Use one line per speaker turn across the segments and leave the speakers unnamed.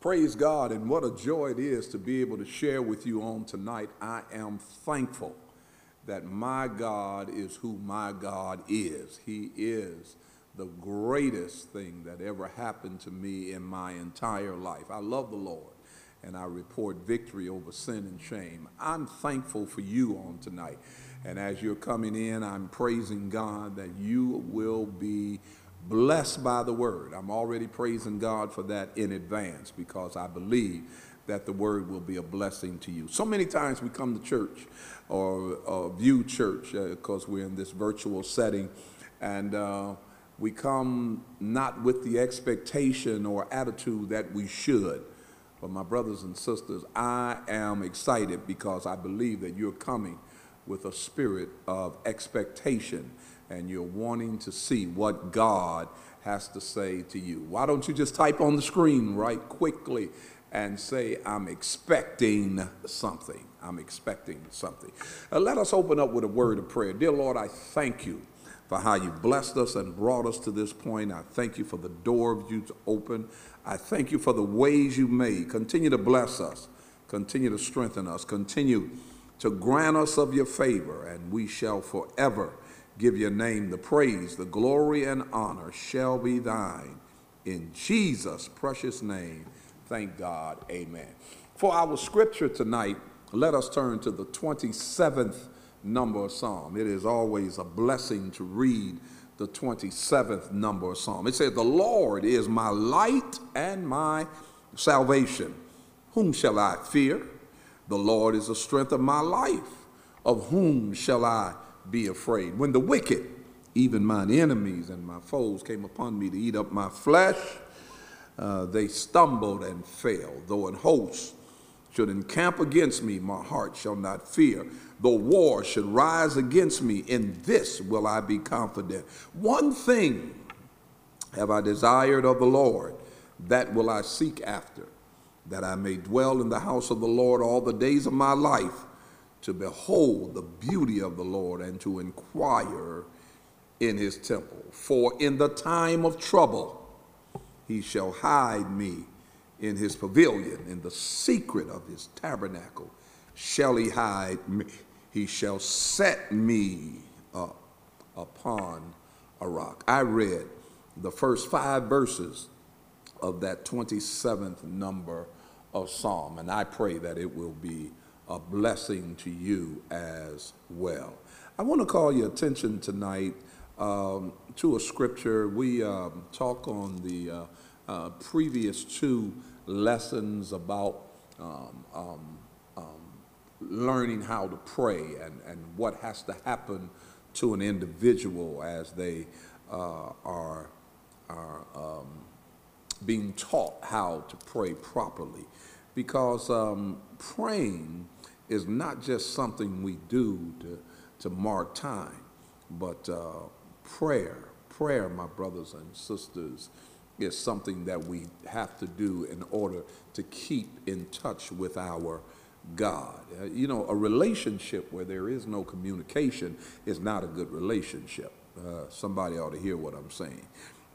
Praise God, and what a joy it is to be able to share with you on tonight. I am thankful that my God is who my God is. He is the greatest thing that ever happened to me in my entire life. I love the Lord and I report victory over sin and shame. I'm thankful for you on tonight. And as you're coming in, I'm praising God that you will be blessed by the word. I'm already praising God for that in advance because I believe that the word will be a blessing to you. So many times we come to church or, view church because uh, we're in this virtual setting and uh, we come not with the expectation or attitude that we should. But my brothers and sisters, I am excited because I believe that you're coming with a spirit of expectation and you're wanting to see what God has to say to you. Why don't you just type on the screen right quickly and say, I'm expecting something. I'm expecting something. Uh, let us open up with a word of prayer. Dear Lord, I thank you for how you blessed us and brought us to this point. I thank you for the door of you to open. I thank you for the ways you made. Continue to bless us. Continue to strengthen us. Continue to grant us of your favor, and we shall forever give your name the praise, the glory, and honor shall be thine. In Jesus' precious name, thank God. Amen. For our scripture tonight, let us turn to the 27th number of Psalm. It is always a blessing to read the 27th number of Psalm. It says, The Lord is my light and my salvation. Whom shall I fear? The Lord is the strength of my life. Of whom shall I be afraid. When the wicked, even mine enemies and my foes, came upon me to eat up my flesh, uh, they stumbled and fell. Though an host should encamp against me, my heart shall not fear. Though war should rise against me, in this will I be confident. One thing have I desired of the Lord, that will I seek after, that I may dwell in the house of the Lord all the days of my life to behold the beauty of the Lord and to inquire in his temple. For in the time of trouble he shall hide me in his pavilion, in the secret of his tabernacle shall he hide me. He shall set me up upon a rock. I read the first five verses of that 27th number of Psalm, and I pray that it will be a blessing to you as well. I want to call your attention tonight um, to a scripture. We um, talk on the uh, uh, previous two lessons about um, um, um, learning how to pray and, and what has to happen to an individual as they uh, are, are being taught how to pray properly. Because praying is not just something we do to, to mark time, but uh, prayer, prayer, my brothers and sisters, is something that we have to do in order to keep in touch with our God. Uh, you know, a relationship where there is no communication is not a good relationship. Uh, somebody ought to hear what I'm saying.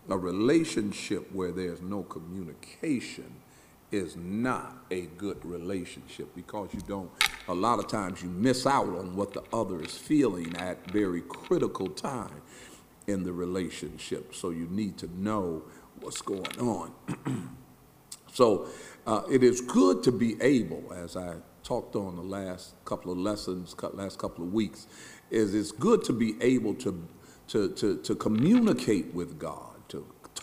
A relationship where there's no communication is not a good relationship because you don't, a lot of times you miss out on what the other is feeling at very critical time in the relationship. So you need to know what's going on. so uh, it is good to be able, as I talked on the last couple of lessons, last couple of weeks, is it's good to be able to, to, to, to communicate with God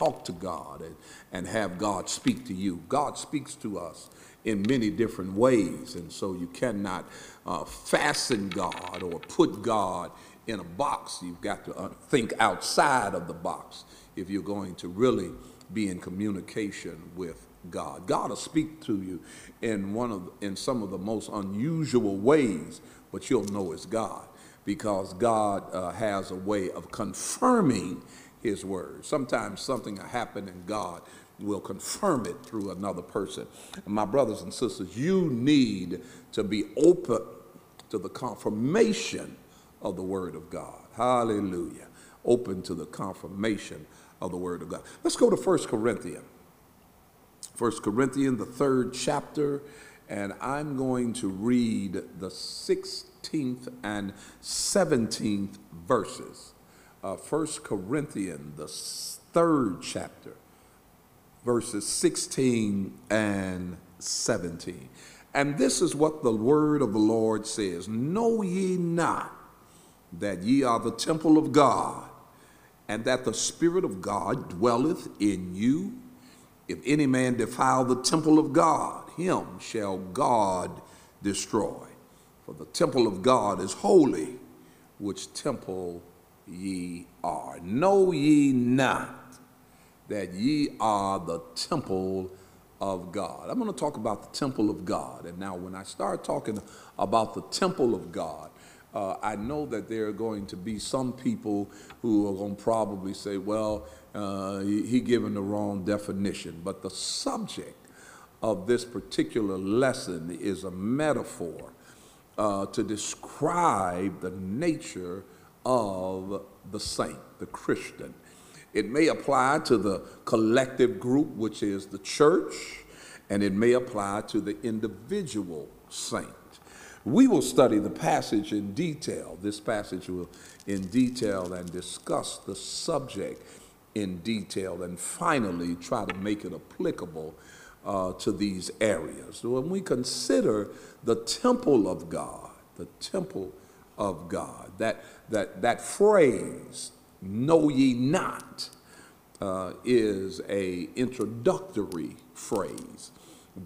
talk to God and, and have God speak to you. God speaks to us in many different ways, and so you cannot uh, fasten God or put God in a box. You've got to uh, think outside of the box if you're going to really be in communication with God. God will speak to you in one of in some of the most unusual ways, but you'll know it's God because God uh, has a way of confirming his word. Sometimes something will happen and God will confirm it through another person. And my brothers and sisters, you need to be open to the confirmation of the word of God. Hallelujah. Open to the confirmation of the word of God. Let's go to 1 Corinthians. First Corinthians, the third chapter, and I'm going to read the 16th and 17th verses. Uh, First Corinthians, the third chapter, verses 16 and 17. And this is what the word of the Lord says Know ye not that ye are the temple of God, and that the Spirit of God dwelleth in you? If any man defile the temple of God, him shall God destroy. For the temple of God is holy, which temple ye are. Know ye not that ye are the temple of God. I'm going to talk about the temple of God. And now, when I start talking about the temple of God, uh, I know that there are going to be some people who are going to probably say, well, uh, he, he given the wrong definition. But the subject of this particular lesson is a metaphor uh, to describe the nature of the saint, the Christian. It may apply to the collective group, which is the church, and it may apply to the individual saint. We will study the passage in detail. This passage will in detail and discuss the subject in detail and finally try to make it applicable uh, to these areas. When we consider the temple of God, the temple of God, that, that, that phrase, know ye not, uh, is a introductory phrase.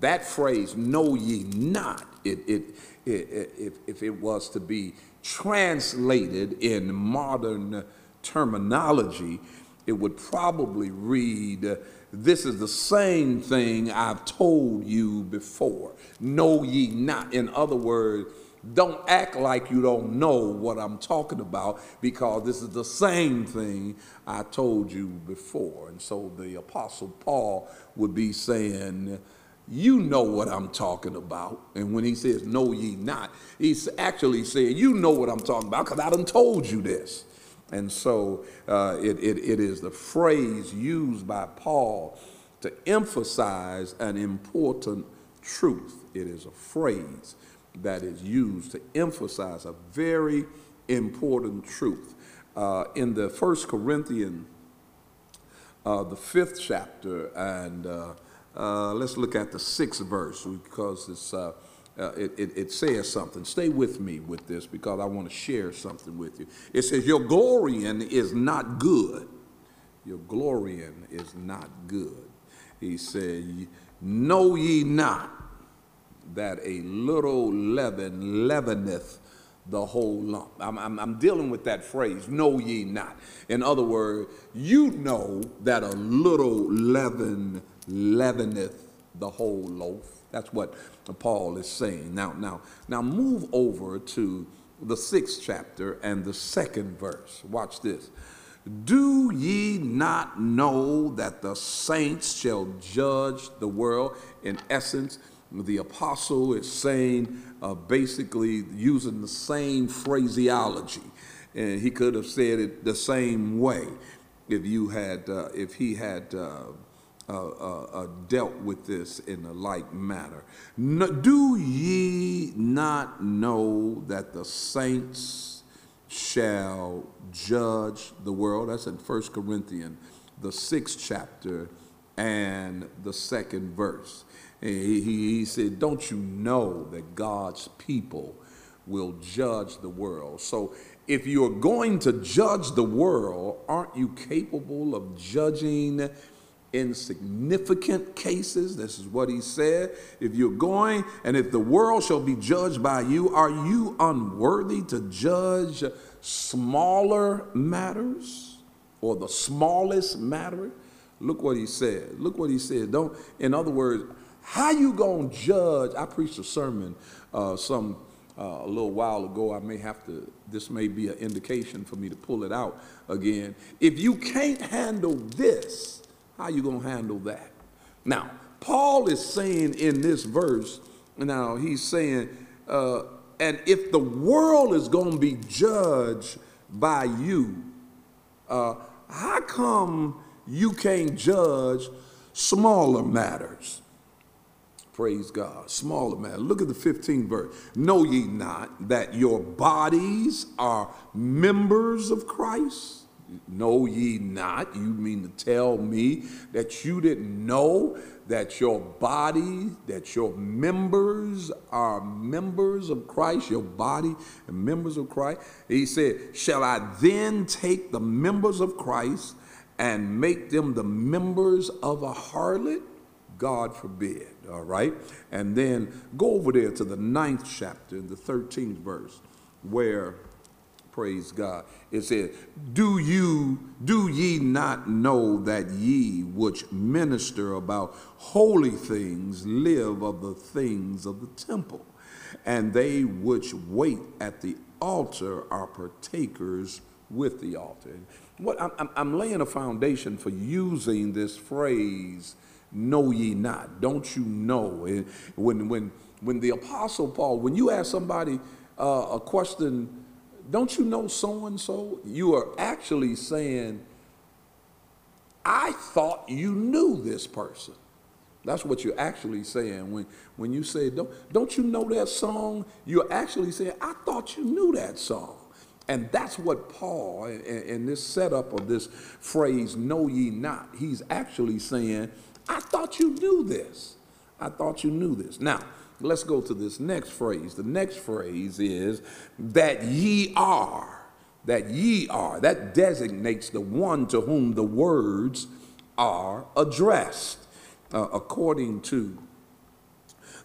That phrase, know ye not, it, it, it, if, if it was to be translated in modern terminology, it would probably read, This is the same thing I've told you before. Know ye not. In other words, don't act like you don't know what I'm talking about because this is the same thing I told you before. And so the Apostle Paul would be saying, You know what I'm talking about. And when he says, Know ye not, he's actually saying, You know what I'm talking about because I done told you this. And so uh, it, it, it is the phrase used by Paul to emphasize an important truth. It is a phrase that is used to emphasize a very important truth. Uh, in the First Corinthians, uh, the fifth chapter, and uh, uh, let's look at the sixth verse because it's uh, uh, it, it, it, says something. Stay with me with this because I want to share something with you. It says, Your glorying is not good. Your glorying is not good. He said, Know ye not that a little leaven leaveneth the whole lump. I'm, I'm, I'm, dealing with that phrase, know ye not. In other words, you know that a little leaven leaveneth the whole loaf. That's what Paul is saying. Now, now, now move over to the sixth chapter and the second verse. Watch this. Do ye not know that the saints shall judge the world? In essence, the apostle is saying uh, basically using the same phraseology. And he could have said it the same way if you had, uh, if he had uh, uh, uh, uh, dealt with this in a like manner. No, do ye not know that the saints shall judge the world? That's in 1 Corinthians, the sixth chapter and the second verse. He, he, said, Don't you know that God's people will judge the world? So if you're going to judge the world, aren't you capable of judging? Insignificant cases. This is what he said. If you're going, and if the world shall be judged by you, are you unworthy to judge smaller matters or the smallest matter? Look what he said. Look what he said. Don't, in other words, how you gonna judge? I preached a sermon uh, some uh, a little while ago. I may have to. This may be an indication for me to pull it out again. If you can't handle this, how you to handle that? Now, Paul is saying in this verse, now he's saying, uh, and if the world is to be judged by you, uh, how come you can't judge smaller matters? Praise God. Smaller matter. Look at the 15th verse. Know ye not that your bodies are members of Christ? Know ye not? You mean to tell me that you didn't know that your body, that your members are members of Christ, your body and members of Christ? He said, Shall I then take the members of Christ and make them the members of a harlot? God forbid, all right? And then go over there to the ninth chapter, the 13th verse, where, praise God, it says, Do you, do ye not know that ye which minister about holy things live of the things of the temple? And they which wait at the altar are partakers with the altar. What I'm, I'm laying a foundation for using this phrase know ye not? Don't you know? When, when, when the Apostle Paul, when you ask somebody uh, a question, don't you know so and so? You are actually saying, I thought you knew this person. That's what you're actually saying when, when you say, don't, don't you know that song? You're actually saying, I thought you knew that song. And that's what Paul, in, in this setup of this phrase, know ye not, he's actually saying, I thought you knew this. I thought you knew this. Now, let's go to this next phrase. The next phrase is that ye are. That ye are. That designates the one to whom the words are addressed. Uh, according to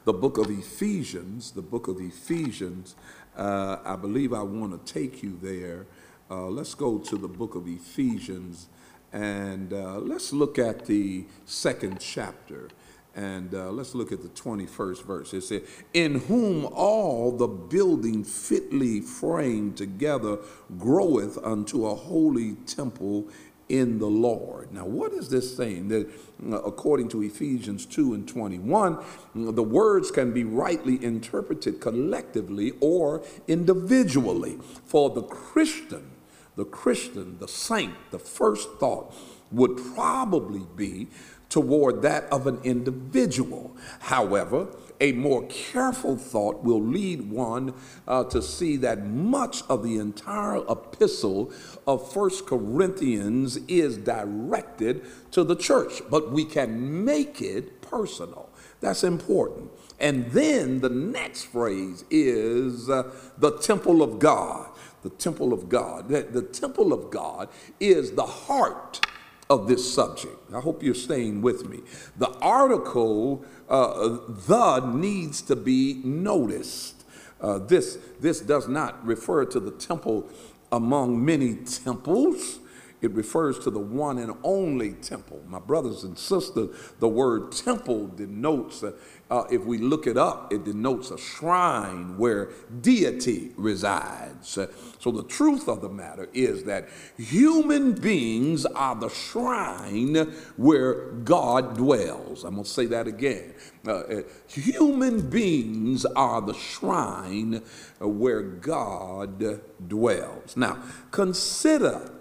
the book of Ephesians, the book of Ephesians, uh, I believe I want to take you there. Uh, let's go to the book of Ephesians and uh, let's look at the second chapter. And uh, let's look at the 21st verse. It says, In whom all the building fitly framed together groweth unto a holy temple in the Lord. Now, what is this saying? That uh, according to Ephesians 2 and 21, the words can be rightly interpreted collectively or individually. For the Christian, the Christian, the saint, the first thought would probably be toward that of an individual. However, a more careful thought will lead one uh, to see that much of the entire epistle of First Corinthians is directed to the church, but we can make it personal. That's important. And then the next phrase is uh, the temple of God the temple of God. That the temple of God is the heart of this subject. I hope you're staying with me. The article, uh, the, needs to be noticed. Uh, this, this does not refer to the temple among many temples. It refers to the one and only temple. My brothers and sisters, the word temple denotes uh, if we look it up, it denotes a shrine where deity resides. So the truth of the matter is that human beings are the shrine where God dwells. I'm going to say that again. Uh, uh human beings are the shrine where God dwells. Now, consider,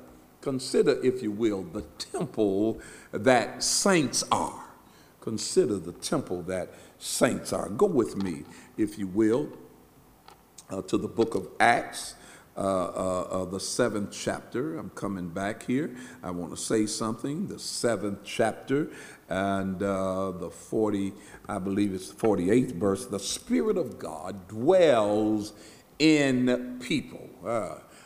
consider, if you will, the temple that saints are. Consider the temple that saints are. Go with me, if you will, uh, to the book of Acts. Uh, uh, uh, the seventh chapter. I'm coming back here. I want to say something. The seventh chapter and uh, the 40, I believe it's the 48th verse. The Spirit of God dwells in people.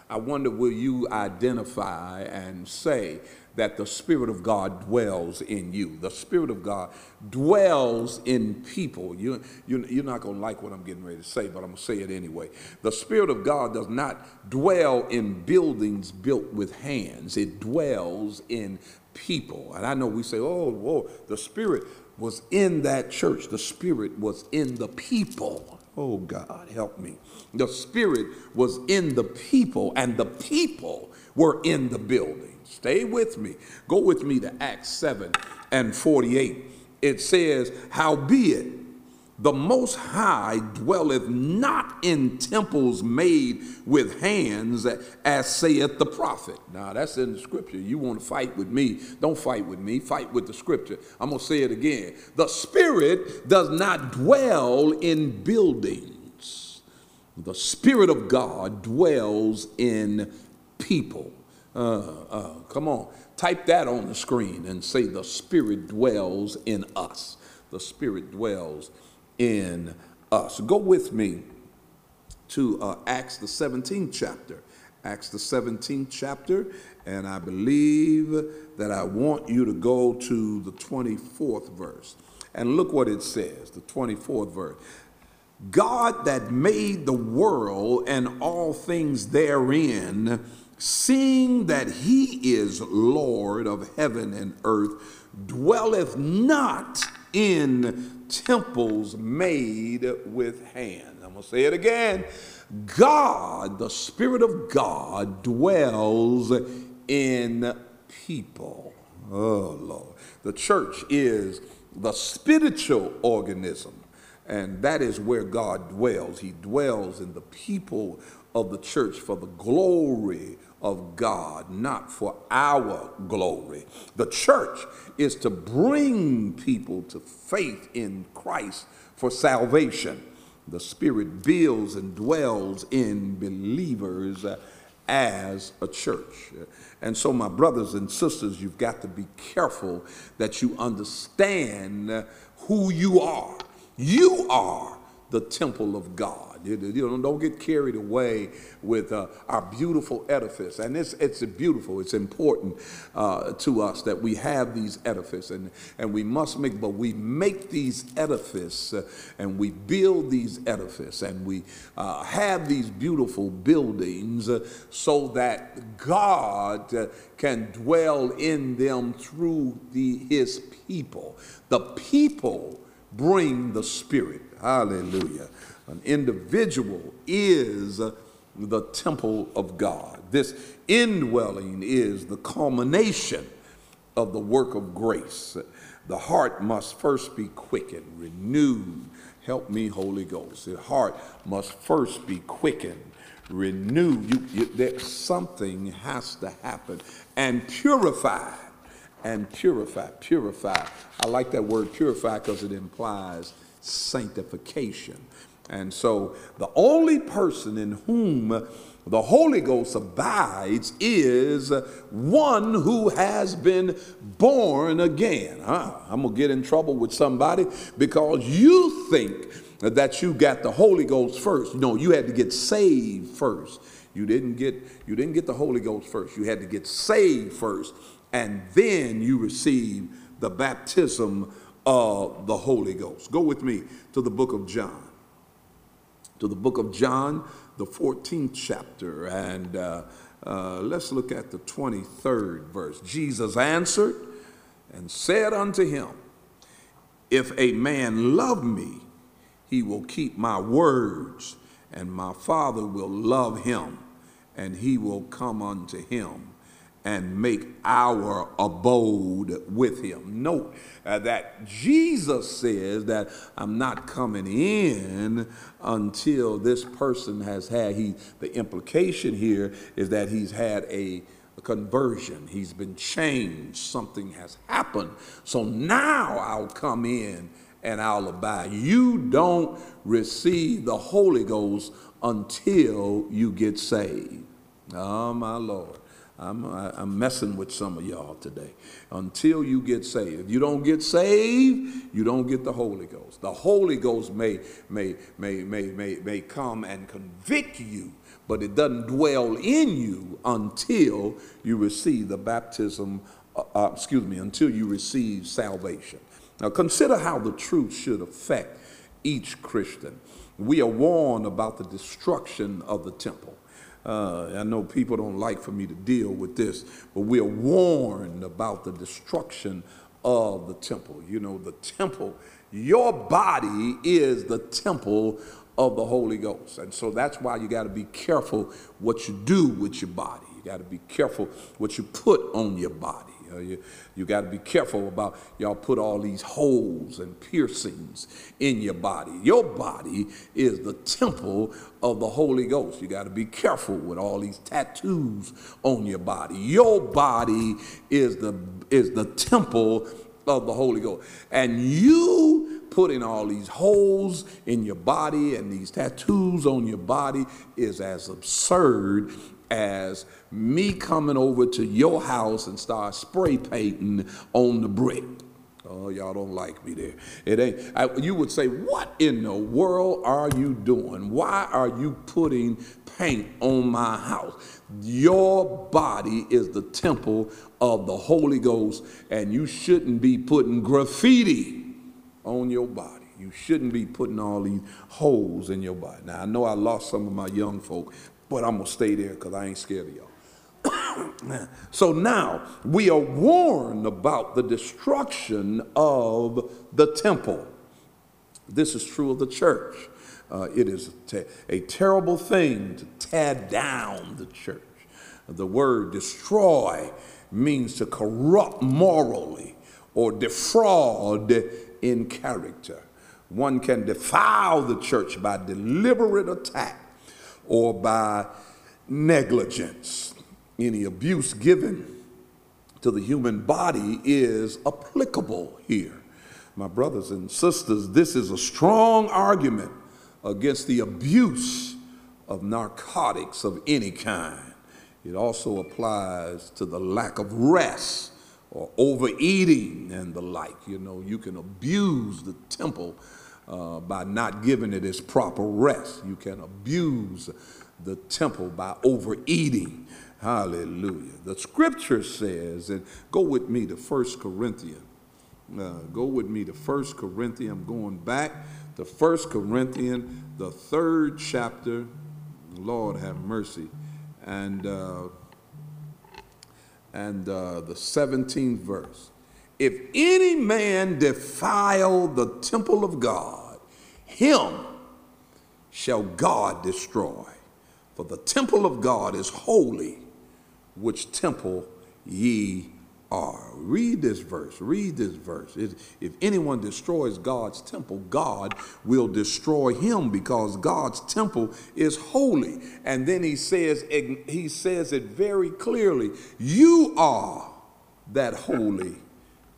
I wonder will you identify and say that the Spirit of God dwells in you. The Spirit of God dwells in people. You, you, you're not going to like what I'm getting ready to say, but I'm going to say it anyway. The Spirit of God does not dwell in buildings built with hands, it dwells in people. And I know we say, oh, whoa, the Spirit was in that church, the Spirit was in the people. Oh, God, help me. The Spirit was in the people, and the people were in the building. Stay with me. Go with me to Acts 7 and 48. It says, Howbeit, the Most High dwelleth not in temples made with hands, as saith the prophet. Now, that's in the scripture. You want to fight with me? Don't fight with me. Fight with the scripture. I'm going to say it again. The Spirit does not dwell in buildings, the Spirit of God dwells in people. Uh, uh, come on, type that on the screen and say, The Spirit dwells in us. The Spirit dwells in us. Go with me to uh, Acts, the 17th chapter. Acts, the 17th chapter, and I believe that I want you to go to the 24th verse. And look what it says, the 24th verse. God that made the world and all things therein, seeing that he is Lord of heaven and earth, dwelleth not in temples made with hands. I'm going to say it again. God, the Spirit of God, dwells in people. Oh, Lord. The church is the spiritual organism, and that is where God dwells. He dwells in the people of the church for the glory of God, not for our glory. The church is to bring people to faith in Christ for salvation. The Spirit builds and dwells in believers uh, as a church. And so, my brothers and sisters, you've got to be careful that you understand who you are. You are the temple of God. You, know, don't get carried away with uh, our beautiful edifice. And it's, it's beautiful, it's important uh, to us that we have these edifices and, and we must make, but we make these edifices uh, and we build these edifices and we uh, have these beautiful buildings uh, so that God uh, can dwell in them through the, his people. The people bring the Spirit. Hallelujah. An individual is the temple of God. This indwelling is the culmination of the work of grace. The heart must first be quickened, renewed. Help me, Holy Ghost. The heart must first be quickened, renewed. You, you, there, something has to happen and purified. And purify, purify. I like that word purify because it implies sanctification. And so the only person in whom the Holy Ghost abides is one who has been born again. Huh? I'm going to get in trouble with somebody because you think that you got the Holy Ghost first. No, you had to get saved first. You didn't get you didn't get the Holy Ghost first. You had to get saved first and then you receive the baptism of the Holy Ghost. Go with me to the book of John to the book of John, the 14th chapter, and uh, uh, let's look at the 23rd verse. Jesus answered and said unto him, If a man love me, he will keep my words, and my Father will love him, and he will come unto him and make our abode with him. Note uh, that Jesus says that I'm not coming in until this person has had he the implication here is that he's had a, a conversion. He's been changed. Something has happened. So now I'll come in and I'll abide. You don't receive the Holy Ghost until you get saved. Oh, my Lord. I'm, I'm messing with some of y'all today. Until you get saved. If you don't get saved, you don't get the Holy Ghost. The Holy Ghost may, may, may, may, may, may come and convict you, but it doesn't dwell in you until you receive the baptism, uh, uh, excuse me, until you receive salvation. Now consider how the truth should affect each Christian. We are warned about the destruction of the temple. Uh, I know people don't like for me to deal with this, but we are warned about the destruction of the temple. You know, the temple, your body is the temple of the Holy Ghost. And so that's why you got to be careful what you do with your body. You got to be careful what you put on your body. Uh, you you got to be careful about y'all put all these holes and piercings in your body. Your body is the temple of the Holy Ghost. You got to be careful with all these tattoos on your body. Your body is the is the temple of the Holy Ghost. And you putting all these holes in your body and these tattoos on your body is as absurd as me coming over to your house and start spray painting on the brick. Oh, y'all don't like me there. It ain't. I, you would say, "What in the world are you doing? Why are you putting paint on my house?" Your body is the temple of the Holy Ghost, and you shouldn't be putting graffiti on your body. You shouldn't be putting all these holes in your body. Now I know I lost some of my young folk, but I'm gonna stay there because I ain't scared of y'all. so now we are warned about the destruction of the temple. This is true of the church. Uh, it is a, a terrible thing to tear down the church. The word destroy means to corrupt morally or defraud in character. One can defile the church by deliberate attack or by negligence. Any abuse given to the human body is applicable here. My brothers and sisters, this is a strong argument against the abuse of narcotics of any kind. It also applies to the lack of rest or overeating and the like. You know, you can abuse the temple uh, by not giving it its proper rest. You can abuse the temple by overeating. Hallelujah. The scripture says, and go with me to First Corinthians. Uh, go with me to First Corinthians. I'm going back to First Corinthians, the third chapter. Lord have mercy. And, uh, and uh, the 17th verse. If any man defile the temple of God, him shall God destroy. For the temple of God is holy, which temple ye are. Read this verse. Read this verse. If anyone destroys God's temple, God will destroy him because God's temple is holy. And then he says, he says it very clearly. You are that holy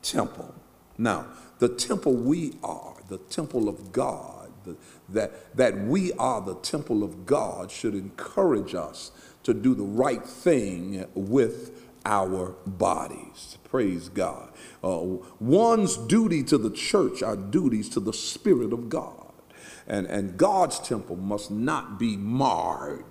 temple. Now, the temple we are, the temple of God, the, that, that we are the temple of God should encourage us to do the right thing with our bodies. Praise God. Uh, one's duty to the church are duties to the Spirit of God. And, and God's temple must not be marred.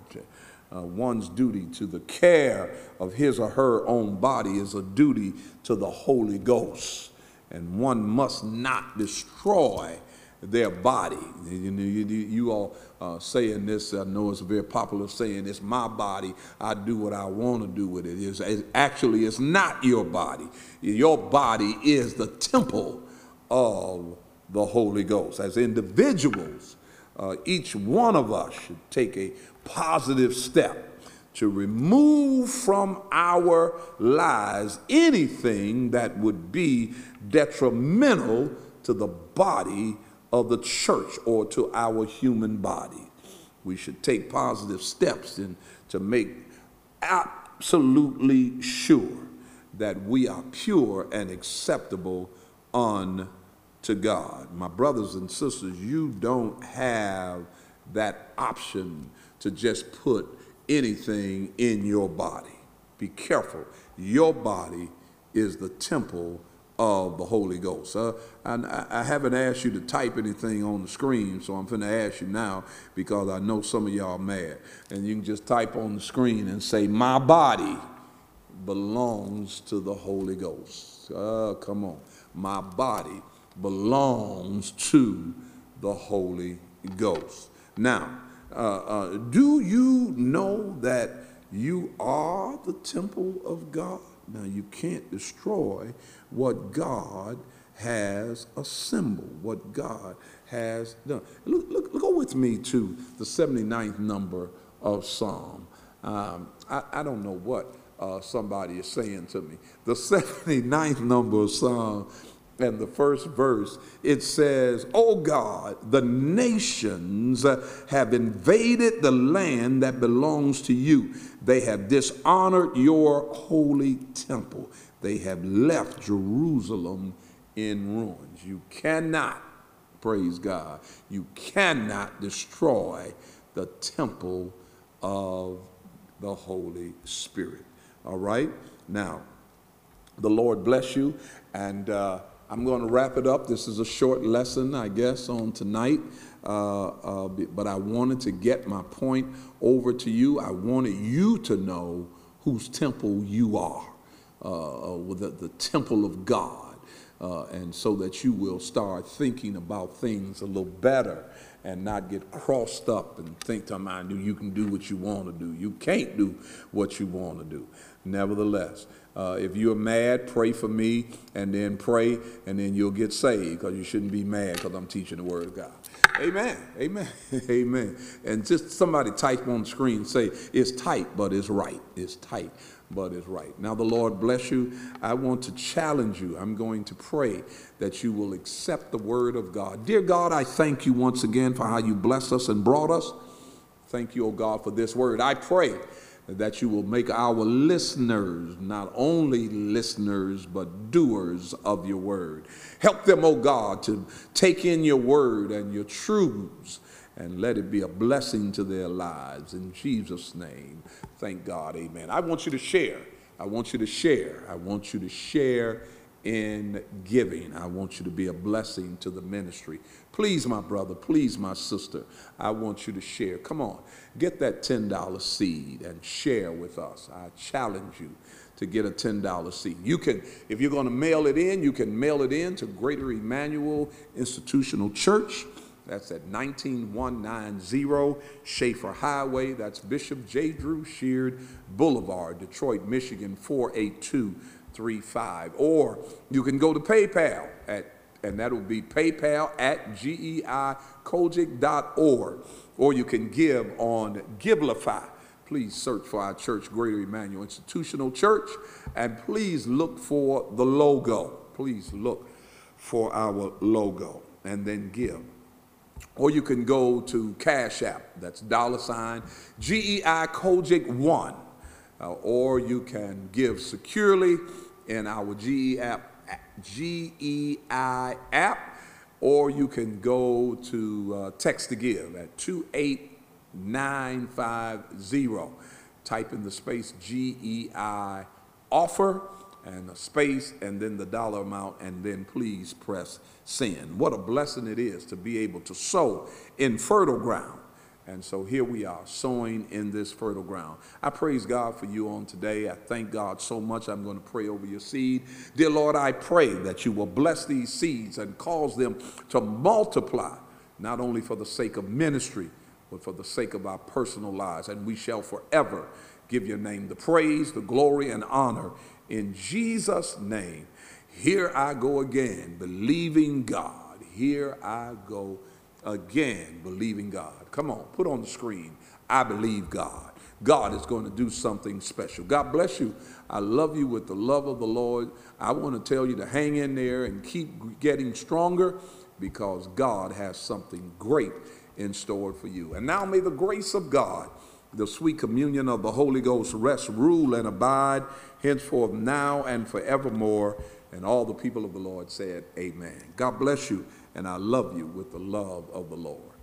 Uh, one's duty to the care of his or her own body is a duty to the Holy Ghost. And one must not destroy their body. You, you, you all uh, saying this, I know it's a very popular saying, it's my body, I do what I want to do with it. It's, it. Actually, it's not your body. Your body is the temple of the Holy Ghost. As individuals, uh, each one of us should take a positive step to remove from our lives anything that would be detrimental to the body of the church or to our human body. We should take positive steps in, to make absolutely sure that we are pure and acceptable unto God. My brothers and sisters, you don't have that option to just put anything in your body. Be careful. Your body is the temple of the Holy Ghost. Uh, I, I, haven't asked you to type anything on the screen, so I'm going to ask you now because I know some of y'all are mad. And you can just type on the screen and say, My body belongs to the Holy Ghost. Uh, come on. My body belongs to the Holy Ghost. Now, uh, uh, do you know that you are the temple of God? Now, you can't destroy what God has assembled, what God has done. Look, look, go with me to the 79th number of Psalm. Um, I, I, don't know what uh, somebody is saying to me. The 79th number of Psalm and the first verse, it says, O God, the nations have invaded the land that belongs to you. They have dishonored your holy temple. They have left Jerusalem in ruins. You cannot, praise God, you cannot destroy the temple of the Holy Spirit. All right? Now, the Lord bless you. And uh, I'm going to wrap it up. This is a short lesson, I guess, on tonight. Uh, uh, but I wanted to get my point over to you. I wanted you to know whose temple you are, uh, uh the, the temple of God. Uh, and so that you will start thinking about things a little better and not get crossed up and think to mind you can do what you want to do. You can't do what you want to do. Nevertheless, uh, if you're mad, pray for me and then pray, and then you'll get saved because you shouldn't be mad because I'm teaching the Word of God. Amen. Amen. Amen. And just somebody type on the screen say, it's tight, but it's right. It's tight, but it's right. Now, the Lord bless you. I want to challenge you. I'm going to pray that you will accept the Word of God. Dear God, I thank you once again for how you blessed us and brought us. Thank you, O oh God, for this word. I pray that you will make our listeners not only listeners, but doers of your word. Help them, O oh God, to take in your word and your truths and let it be a blessing to their lives. In Jesus' name, thank God. Amen. I want you to share. I want you to share. I want you to share in giving. I want you to be a blessing to the ministry. Please, my brother, please, my sister, I want you to share. Come on, get that $10 seed and share with us. I challenge you to get a $10 seed. You can, if you're going to mail it in, you can mail it in to Greater Emmanuel Institutional Church. That's at 19190 Schaefer Highway. That's Bishop J. Drew Sheard Boulevard, Detroit, Michigan 48235. Or you can go to PayPal at and that will be PayPal at geicogic.org. Or you can give on Givelify. Please search for our church, Greater Emmanuel Institutional Church, and please look for the logo. Please look for our logo and then give. Or you can go to Cash App, that's dollar sign GEI COGIC 1. Uh, or you can give securely in our GE app GEI app, or you can go to uh, Text to Give at 28950. Type in the space GEI offer and the space and then the dollar amount, and then please press send. What a blessing it is to be able to sow in fertile ground and so here we are, sowing in this fertile ground. I praise God for you on today. I thank God so much. I'm going to pray over your seed. Dear Lord, I pray that you will bless these seeds and cause them to multiply, not only for the sake of ministry, but for the sake of our personal lives. And we shall forever give your name the praise, the glory, and honor. In Jesus' name, here I go again, believing God. Here I go again, believing God. Come on, put on the screen. I believe God. God is going to do something special. God bless you. I love you with the love of the Lord. I want to tell you to hang in there and keep getting stronger because God has something great in store for you. And now may the grace of God, the sweet communion of the Holy Ghost rest, rule, and abide henceforth, now, and forevermore. And all the people of the Lord said, Amen. God bless you, and I love you with the love of the Lord.